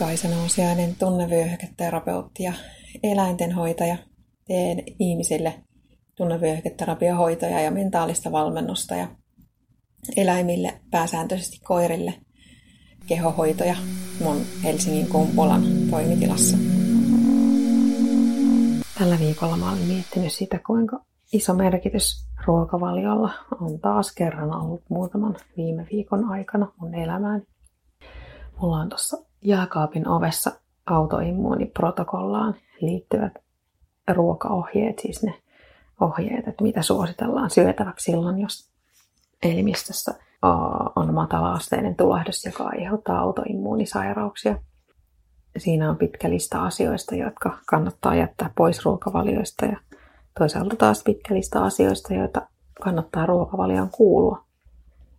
Kaisa Nousiainen, tunnevyöhyketerapeutti ja eläintenhoitaja. Teen ihmisille tunnevyöhyketerapiohoitoja ja mentaalista valmennusta ja eläimille, pääsääntöisesti koirille, kehohoitoja mun Helsingin Kumpulan toimitilassa. Tällä viikolla mä olen miettinyt sitä, kuinka iso merkitys ruokavaliolla on taas kerran ollut muutaman viime viikon aikana mun elämään. Mulla on tuossa jääkaapin ovessa autoimmuuniprotokollaan liittyvät ruokaohjeet, siis ne ohjeet, että mitä suositellaan syötäväksi silloin, jos elimistössä on matala-asteinen tulehdus, joka aiheuttaa autoimmuunisairauksia. Siinä on pitkä lista asioista, jotka kannattaa jättää pois ruokavalioista ja toisaalta taas pitkä lista asioista, joita kannattaa ruokavalioon kuulua.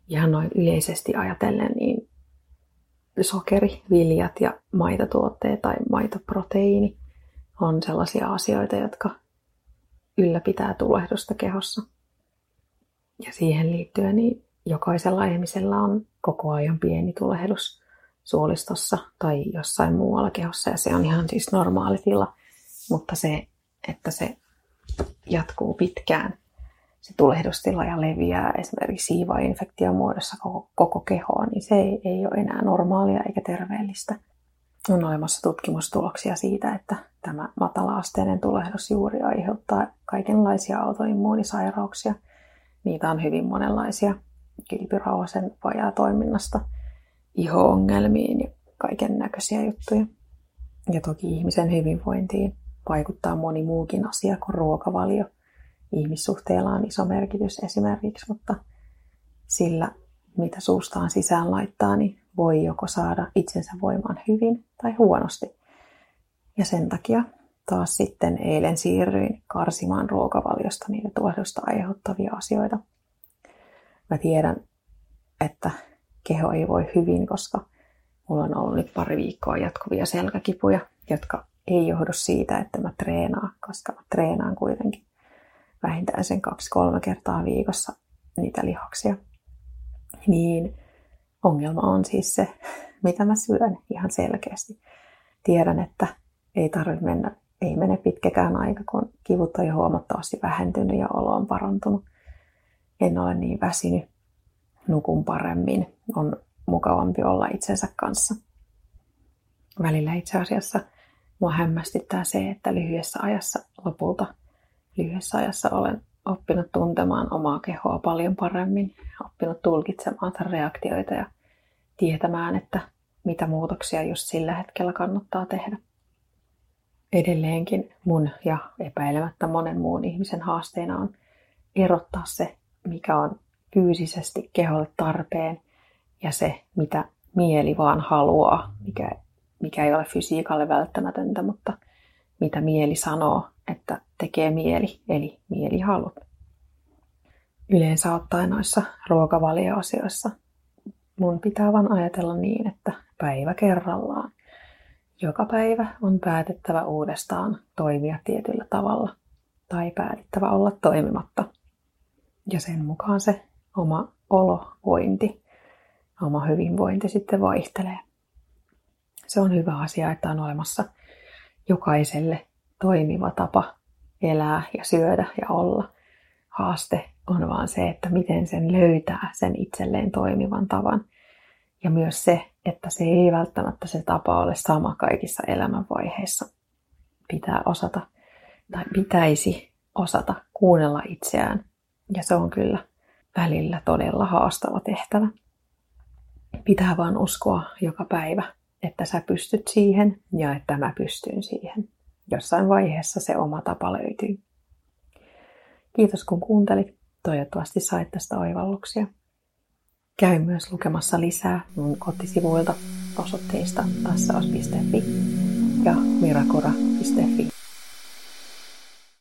Ihan noin yleisesti ajatellen, niin sokeri, viljat ja maitotuotteet tai maitoproteiini on sellaisia asioita, jotka ylläpitää tulehdusta kehossa. Ja siihen liittyen niin jokaisella ihmisellä on koko ajan pieni tulehdus suolistossa tai jossain muualla kehossa ja se on ihan siis normaali tila. Mutta se, että se jatkuu pitkään, se tulehdustila ja leviää esimerkiksi siivainfektion muodossa koko, koko kehoon, niin se ei, ei ole enää normaalia eikä terveellistä. On olemassa tutkimustuloksia siitä, että tämä matala-asteinen tulehdus juuri aiheuttaa kaikenlaisia autoimmuunisairauksia. Niitä on hyvin monenlaisia kilpirauhasen vajaa toiminnasta iho-ongelmiin ja kaiken näköisiä juttuja. Ja toki ihmisen hyvinvointiin vaikuttaa moni muukin asia kuin ruokavalio – ihmissuhteilla on iso merkitys esimerkiksi, mutta sillä, mitä suustaan sisään laittaa, niin voi joko saada itsensä voimaan hyvin tai huonosti. Ja sen takia taas sitten eilen siirryin karsimaan ruokavaliosta niitä tuohdusta aiheuttavia asioita. Mä tiedän, että keho ei voi hyvin, koska mulla on ollut nyt pari viikkoa jatkuvia selkäkipuja, jotka ei johdu siitä, että mä treenaan, koska mä treenaan kuitenkin vähintään sen kaksi-kolme kertaa viikossa niitä lihaksia. Niin ongelma on siis se, mitä mä syön ihan selkeästi. Tiedän, että ei tarvitse mennä, ei mene pitkäkään aika, kun kivut on jo huomattavasti vähentynyt ja olo on parantunut. En ole niin väsynyt, nukun paremmin, on mukavampi olla itsensä kanssa. Välillä itse asiassa mua hämmästyttää se, että lyhyessä ajassa lopulta lyhyessä ajassa olen oppinut tuntemaan omaa kehoa paljon paremmin, oppinut tulkitsemaan reaktioita ja tietämään, että mitä muutoksia just sillä hetkellä kannattaa tehdä. Edelleenkin mun ja epäilemättä monen muun ihmisen haasteena on erottaa se, mikä on fyysisesti keholle tarpeen ja se, mitä mieli vaan haluaa, mikä, mikä ei ole fysiikalle välttämätöntä, mutta mitä mieli sanoo, että tekee mieli, eli mielihalut. Yleensä ottaen noissa ruokavalioasioissa mun pitää vaan ajatella niin, että päivä kerrallaan. Joka päivä on päätettävä uudestaan toimia tietyllä tavalla tai päätettävä olla toimimatta. Ja sen mukaan se oma olovointi, oma hyvinvointi sitten vaihtelee. Se on hyvä asia, että on olemassa jokaiselle toimiva tapa elää ja syödä ja olla. Haaste on vaan se, että miten sen löytää sen itselleen toimivan tavan. Ja myös se, että se ei välttämättä se tapa ole sama kaikissa elämänvaiheissa. Pitää osata, tai pitäisi osata kuunnella itseään. Ja se on kyllä välillä todella haastava tehtävä. Pitää vaan uskoa joka päivä, että sä pystyt siihen ja että mä pystyn siihen jossain vaiheessa se oma tapa löytyy. Kiitos kun kuuntelit. Toivottavasti sait tästä oivalluksia. Käy myös lukemassa lisää mun kotisivuilta osoitteista tassaus.fi ja mirakura.fi.